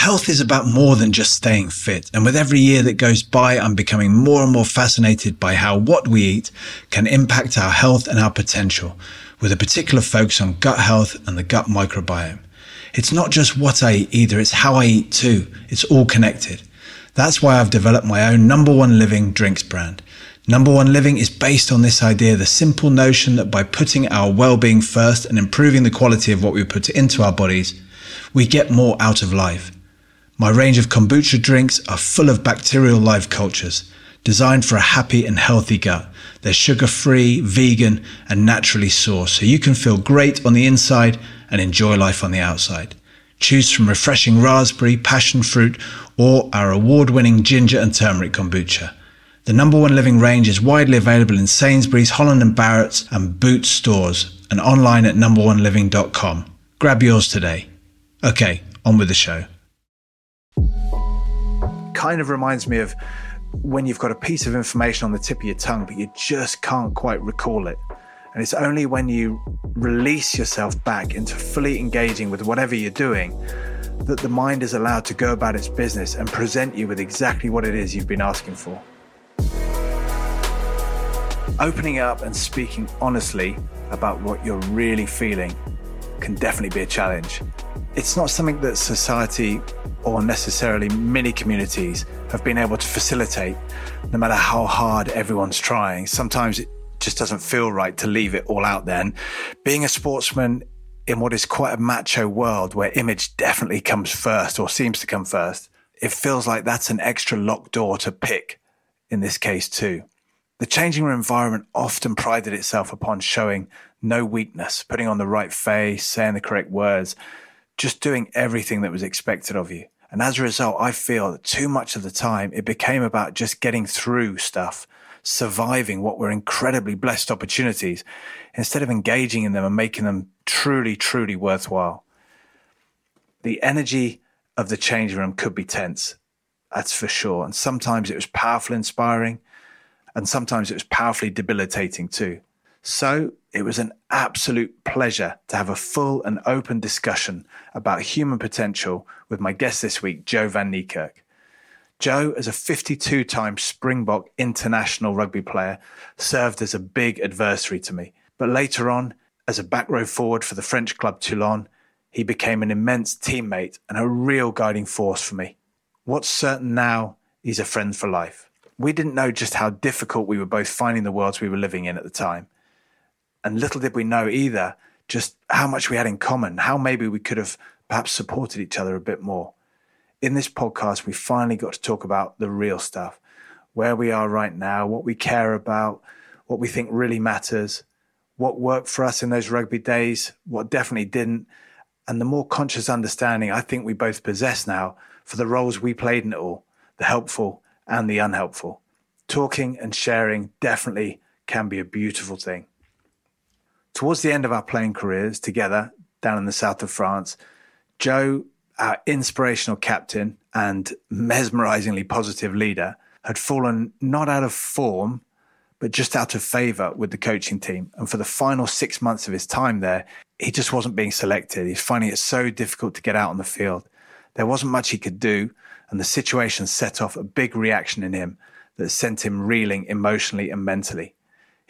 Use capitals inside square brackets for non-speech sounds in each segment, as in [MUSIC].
health is about more than just staying fit. And with every year that goes by, I'm becoming more and more fascinated by how what we eat can impact our health and our potential, with a particular focus on gut health and the gut microbiome. It's not just what I eat either, it's how I eat too. It's all connected. That's why I've developed my own number one living drinks brand. Number one living is based on this idea, the simple notion that by putting our well-being first and improving the quality of what we put into our bodies, we get more out of life. My range of kombucha drinks are full of bacterial life cultures, designed for a happy and healthy gut. They're sugar-free, vegan, and naturally sourced, so you can feel great on the inside and enjoy life on the outside. Choose from refreshing raspberry, passion fruit, or our award-winning ginger and turmeric kombucha. The number one living range is widely available in Sainsbury's, Holland and Barrett's, and Boots stores, and online at numberoneliving.com. Grab yours today. Okay, on with the show. Kind of reminds me of when you've got a piece of information on the tip of your tongue, but you just can't quite recall it. And it's only when you release yourself back into fully engaging with whatever you're doing that the mind is allowed to go about its business and present you with exactly what it is you've been asking for. Opening up and speaking honestly about what you're really feeling can definitely be a challenge. It's not something that society or necessarily many communities have been able to facilitate, no matter how hard everyone's trying. Sometimes it just doesn't feel right to leave it all out then. Being a sportsman in what is quite a macho world where image definitely comes first or seems to come first, it feels like that's an extra locked door to pick in this case too. The changing room environment often prided itself upon showing no weakness, putting on the right face, saying the correct words, just doing everything that was expected of you. And as a result, I feel that too much of the time it became about just getting through stuff surviving what were incredibly blessed opportunities instead of engaging in them and making them truly, truly worthwhile. The energy of the change room could be tense, that's for sure. And sometimes it was powerfully inspiring, and sometimes it was powerfully debilitating too. So it was an absolute pleasure to have a full and open discussion about human potential with my guest this week, Joe Van Niekerk. Joe, as a 52 time Springbok international rugby player, served as a big adversary to me. But later on, as a back row forward for the French club Toulon, he became an immense teammate and a real guiding force for me. What's certain now, he's a friend for life. We didn't know just how difficult we were both finding the worlds we were living in at the time. And little did we know either just how much we had in common, how maybe we could have perhaps supported each other a bit more in this podcast, we finally got to talk about the real stuff where we are right now, what we care about, what we think really matters, what worked for us in those rugby days, what definitely didn't, and the more conscious understanding I think we both possess now for the roles we played in it all the helpful and the unhelpful. Talking and sharing definitely can be a beautiful thing. Towards the end of our playing careers together down in the south of France, Joe our inspirational captain and mesmerizingly positive leader, had fallen not out of form, but just out of favor with the coaching team. And for the final six months of his time there, he just wasn't being selected. He's finding it so difficult to get out on the field. There wasn't much he could do, and the situation set off a big reaction in him that sent him reeling emotionally and mentally.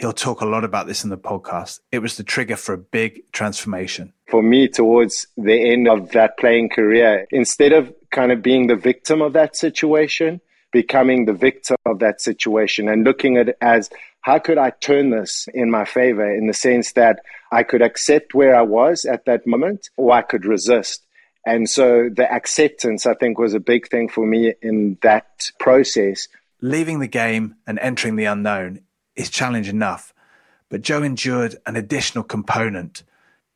He'll talk a lot about this in the podcast. It was the trigger for a big transformation. For me, towards the end of that playing career, instead of kind of being the victim of that situation, becoming the victim of that situation and looking at it as how could I turn this in my favor in the sense that I could accept where I was at that moment or I could resist. And so the acceptance, I think, was a big thing for me in that process. Leaving the game and entering the unknown is challenge enough. But Joe endured an additional component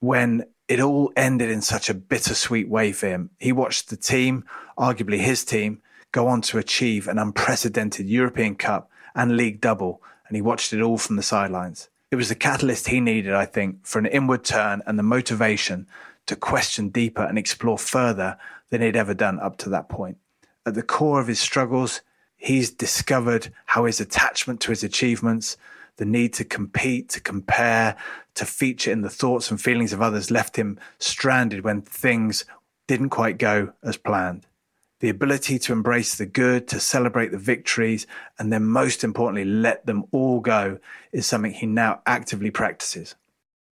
when it all ended in such a bittersweet way for him. He watched the team, arguably his team, go on to achieve an unprecedented European Cup and league double, and he watched it all from the sidelines. It was the catalyst he needed, I think, for an inward turn and the motivation to question deeper and explore further than he'd ever done up to that point. At the core of his struggles, he's discovered how his attachment to his achievements, the need to compete, to compare, to feature in the thoughts and feelings of others left him stranded when things didn't quite go as planned. The ability to embrace the good, to celebrate the victories, and then most importantly, let them all go is something he now actively practices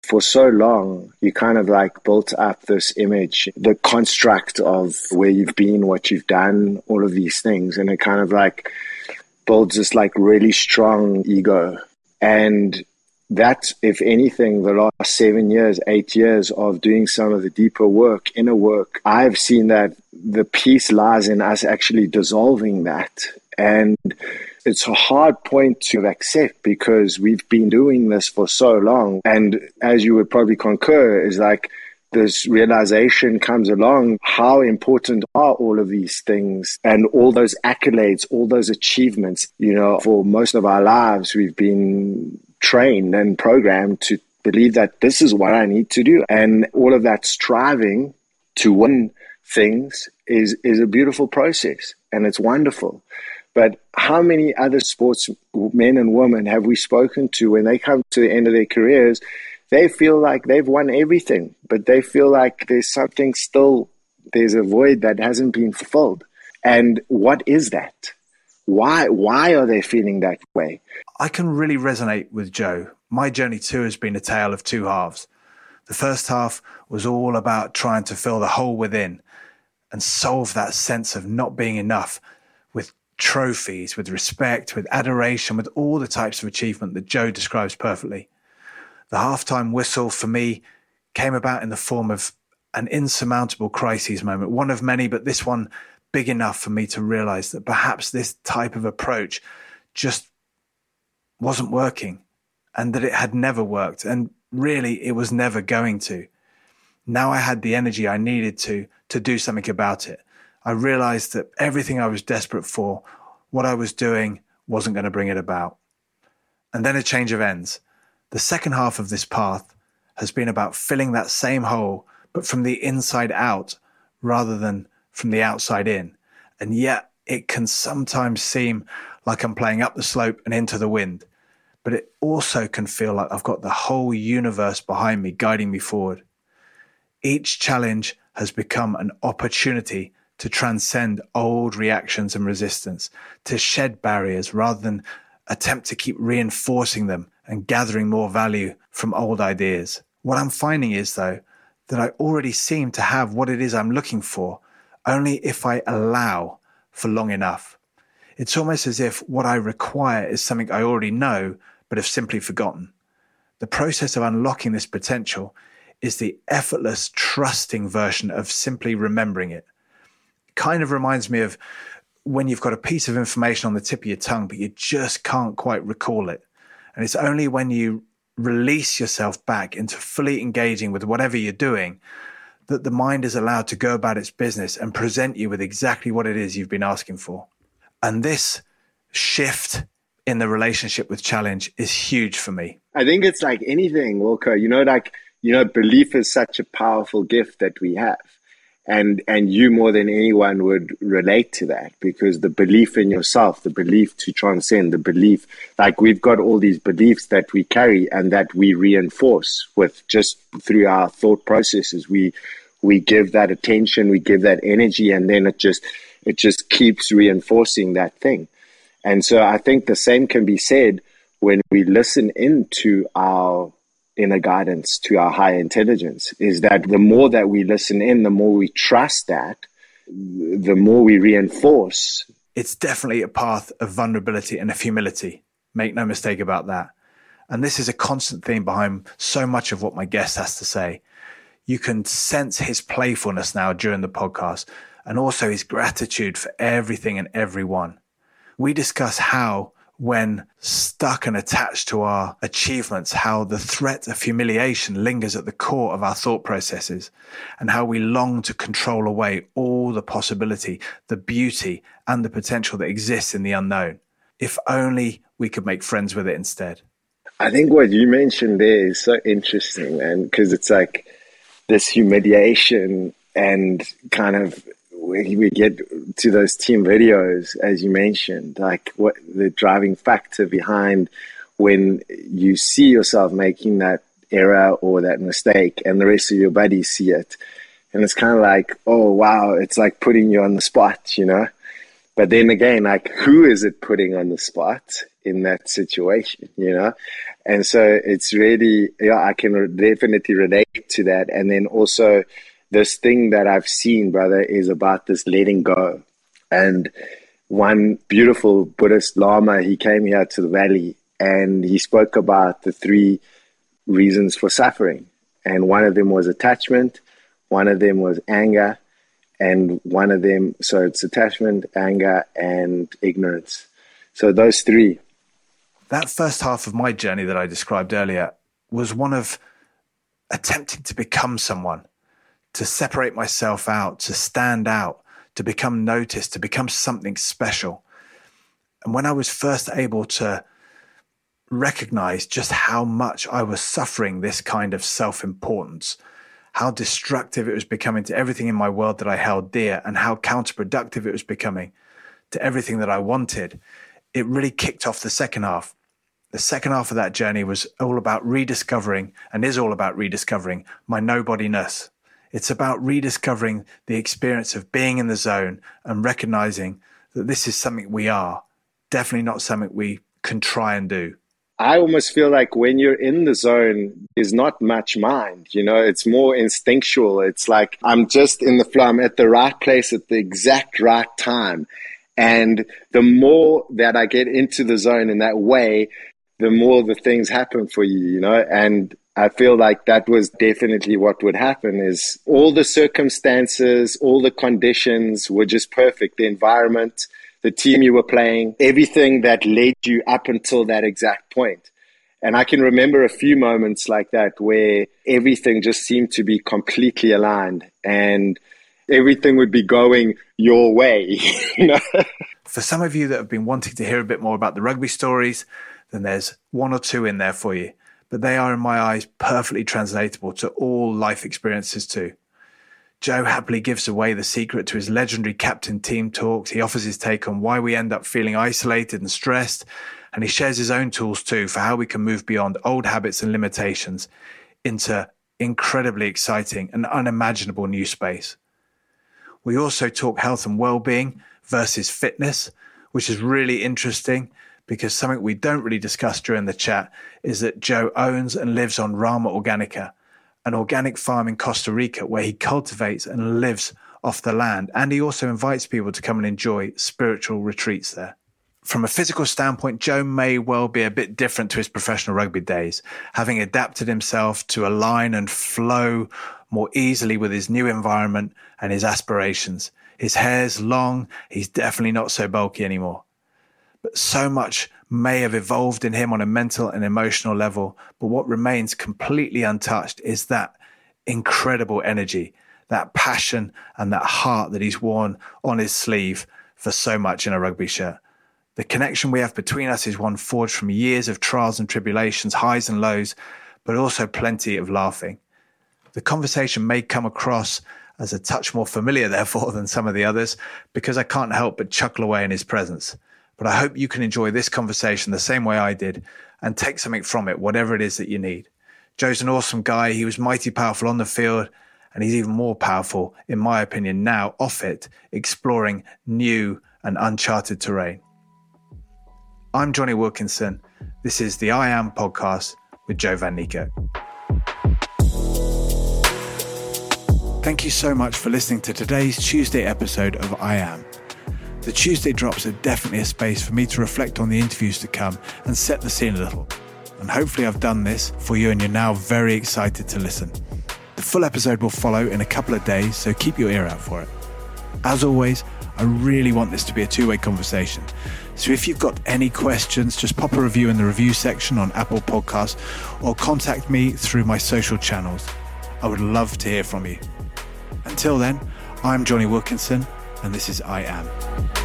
for so long, you kind of like built up this image, the construct of where you've been, what you've done, all of these things. And it kind of like builds this like really strong ego. And that, if anything, the last seven years, eight years of doing some of the deeper work, inner work, I've seen that the peace lies in us actually dissolving that. And it's a hard point to accept because we've been doing this for so long. And as you would probably concur, is like this realization comes along how important are all of these things and all those accolades, all those achievements. You know, for most of our lives, we've been trained and programmed to believe that this is what I need to do. And all of that striving to win things is, is a beautiful process and it's wonderful. But how many other sports men and women have we spoken to when they come to the end of their careers? They feel like they've won everything, but they feel like there's something still, there's a void that hasn't been fulfilled. And what is that? Why why are they feeling that way? I can really resonate with Joe. My journey too has been a tale of two halves. The first half was all about trying to fill the hole within and solve that sense of not being enough trophies, with respect, with adoration, with all the types of achievement that Joe describes perfectly. The halftime whistle for me came about in the form of an insurmountable crises moment, one of many, but this one big enough for me to realize that perhaps this type of approach just wasn't working and that it had never worked. And really, it was never going to. Now I had the energy I needed to, to do something about it. I realized that everything I was desperate for, what I was doing, wasn't going to bring it about. And then a change of ends. The second half of this path has been about filling that same hole, but from the inside out rather than from the outside in. And yet it can sometimes seem like I'm playing up the slope and into the wind, but it also can feel like I've got the whole universe behind me guiding me forward. Each challenge has become an opportunity to transcend old reactions and resistance, to shed barriers rather than attempt to keep reinforcing them and gathering more value from old ideas. What I'm finding is, though, that I already seem to have what it is I'm looking for only if I allow for long enough. It's almost as if what I require is something I already know, but have simply forgotten. The process of unlocking this potential is the effortless, trusting version of simply remembering it. Kind of reminds me of when you've got a piece of information on the tip of your tongue, but you just can't quite recall it. And it's only when you release yourself back into fully engaging with whatever you're doing that the mind is allowed to go about its business and present you with exactly what it is you've been asking for. And this shift in the relationship with challenge is huge for me. I think it's like anything, Wilco. You know, like, you know, belief is such a powerful gift that we have and and you more than anyone would relate to that because the belief in yourself the belief to transcend the belief like we've got all these beliefs that we carry and that we reinforce with just through our thought processes. We we give that attention we give that energy and then it just it just keeps reinforcing that thing. And so i think the same can be said when we listen into our inner guidance to our higher intelligence is that the more that we listen in, the more we trust that, the more we reinforce. It's definitely a path of vulnerability and of humility. Make no mistake about that. And this is a constant theme behind so much of what my guest has to say. You can sense his playfulness now during the podcast and also his gratitude for everything and everyone. We discuss how when stuck and attached to our achievements, how the threat of humiliation lingers at the core of our thought processes, and how we long to control away all the possibility, the beauty, and the potential that exists in the unknown. If only we could make friends with it instead. I think what you mentioned there is so interesting, and because it's like this humiliation and kind of we get to those team videos, as you mentioned, like what the driving factor behind when you see yourself making that error or that mistake and the rest of your buddies see it. And it's kind of like, oh, wow, it's like putting you on the spot, you know? But then again, like, who is it putting on the spot in that situation, you know? And so it's really, yeah, I can definitely relate to that. And then also, this thing that I've seen, brother, is about this letting go. And one beautiful Buddhist Lama, he came here to the valley and he spoke about the three reasons for suffering. And one of them was attachment, one of them was anger, and one of them, so it's attachment, anger, and ignorance. So those three. That first half of my journey that I described earlier was one of attempting to become someone, to separate myself out, to stand out, to become noticed, to become something special. And when I was first able to recognize just how much I was suffering this kind of self importance, how destructive it was becoming to everything in my world that I held dear, and how counterproductive it was becoming to everything that I wanted, it really kicked off the second half. The second half of that journey was all about rediscovering and is all about rediscovering my nobodiness. It's about rediscovering the experience of being in the zone and recognizing that this is something we are, definitely not something we can try and do. I almost feel like when you're in the zone, there's not much mind, you know, it's more instinctual. It's like I'm just in the flow, I'm at the right place at the exact right time. And the more that I get into the zone in that way, the more the things happen for you, you know, and I feel like that was definitely what would happen is all the circumstances, all the conditions were just perfect. The environment, the team you were playing, everything that led you up until that exact point. And I can remember a few moments like that where everything just seemed to be completely aligned and everything would be going your way. [LAUGHS] For some of you that have been wanting to hear a bit more about the rugby stories, then there's one or two in there for you. But they are, in my eyes, perfectly translatable to all life experiences too. Joe happily gives away the secret to his legendary captain team talks. He offers his take on why we end up feeling isolated and stressed. And he shares his own tools too for how we can move beyond old habits and limitations into incredibly exciting and unimaginable new space. We also talk health and well-being versus fitness, which is really interesting because something we don't really discuss during the chat is that Joe owns and lives on Rama Organica, an organic farm in Costa Rica where he cultivates and lives off the land. And he also invites people to come and enjoy spiritual retreats there. From a physical standpoint, Joe may well be a bit different to his professional rugby days, having adapted himself to align and flow more easily with his new environment and his aspirations. His hair's long, he's definitely not so bulky anymore. But so much may have evolved in him on a mental and emotional level. But what remains completely untouched is that incredible energy, that passion, and that heart that he's worn on his sleeve for so much in a rugby shirt. The connection we have between us is one forged from years of trials and tribulations, highs and lows, but also plenty of laughing. The conversation may come across as a touch more familiar, [LAUGHS] therefore, than some of the others, because I can't help but chuckle away in his presence. But I hope you can enjoy this conversation the same way I did and take something from it, whatever it is that you need. Joe's an awesome guy. He was mighty powerful on the field, and he's even more powerful, in my opinion, now off it, exploring new and uncharted terrain. I'm Jonny Wilkinson. This is the I Am podcast with Joe Van Niekerk. Thank you so much for listening to today's Tuesday episode of I Am. The Tuesday drops are definitely a space for me to reflect on the interviews to come and set the scene a little. And hopefully, I've done this for you and you're now very excited to listen. The full episode will follow in a couple of days, so keep your ear out for it. As always, I really want this to be a two way conversation. So if you've got any questions, just pop a review in the review section on Apple Podcasts or contact me through my social channels. I would love to hear from you. Until then, I'm Jonny Wilkinson and this is I Am.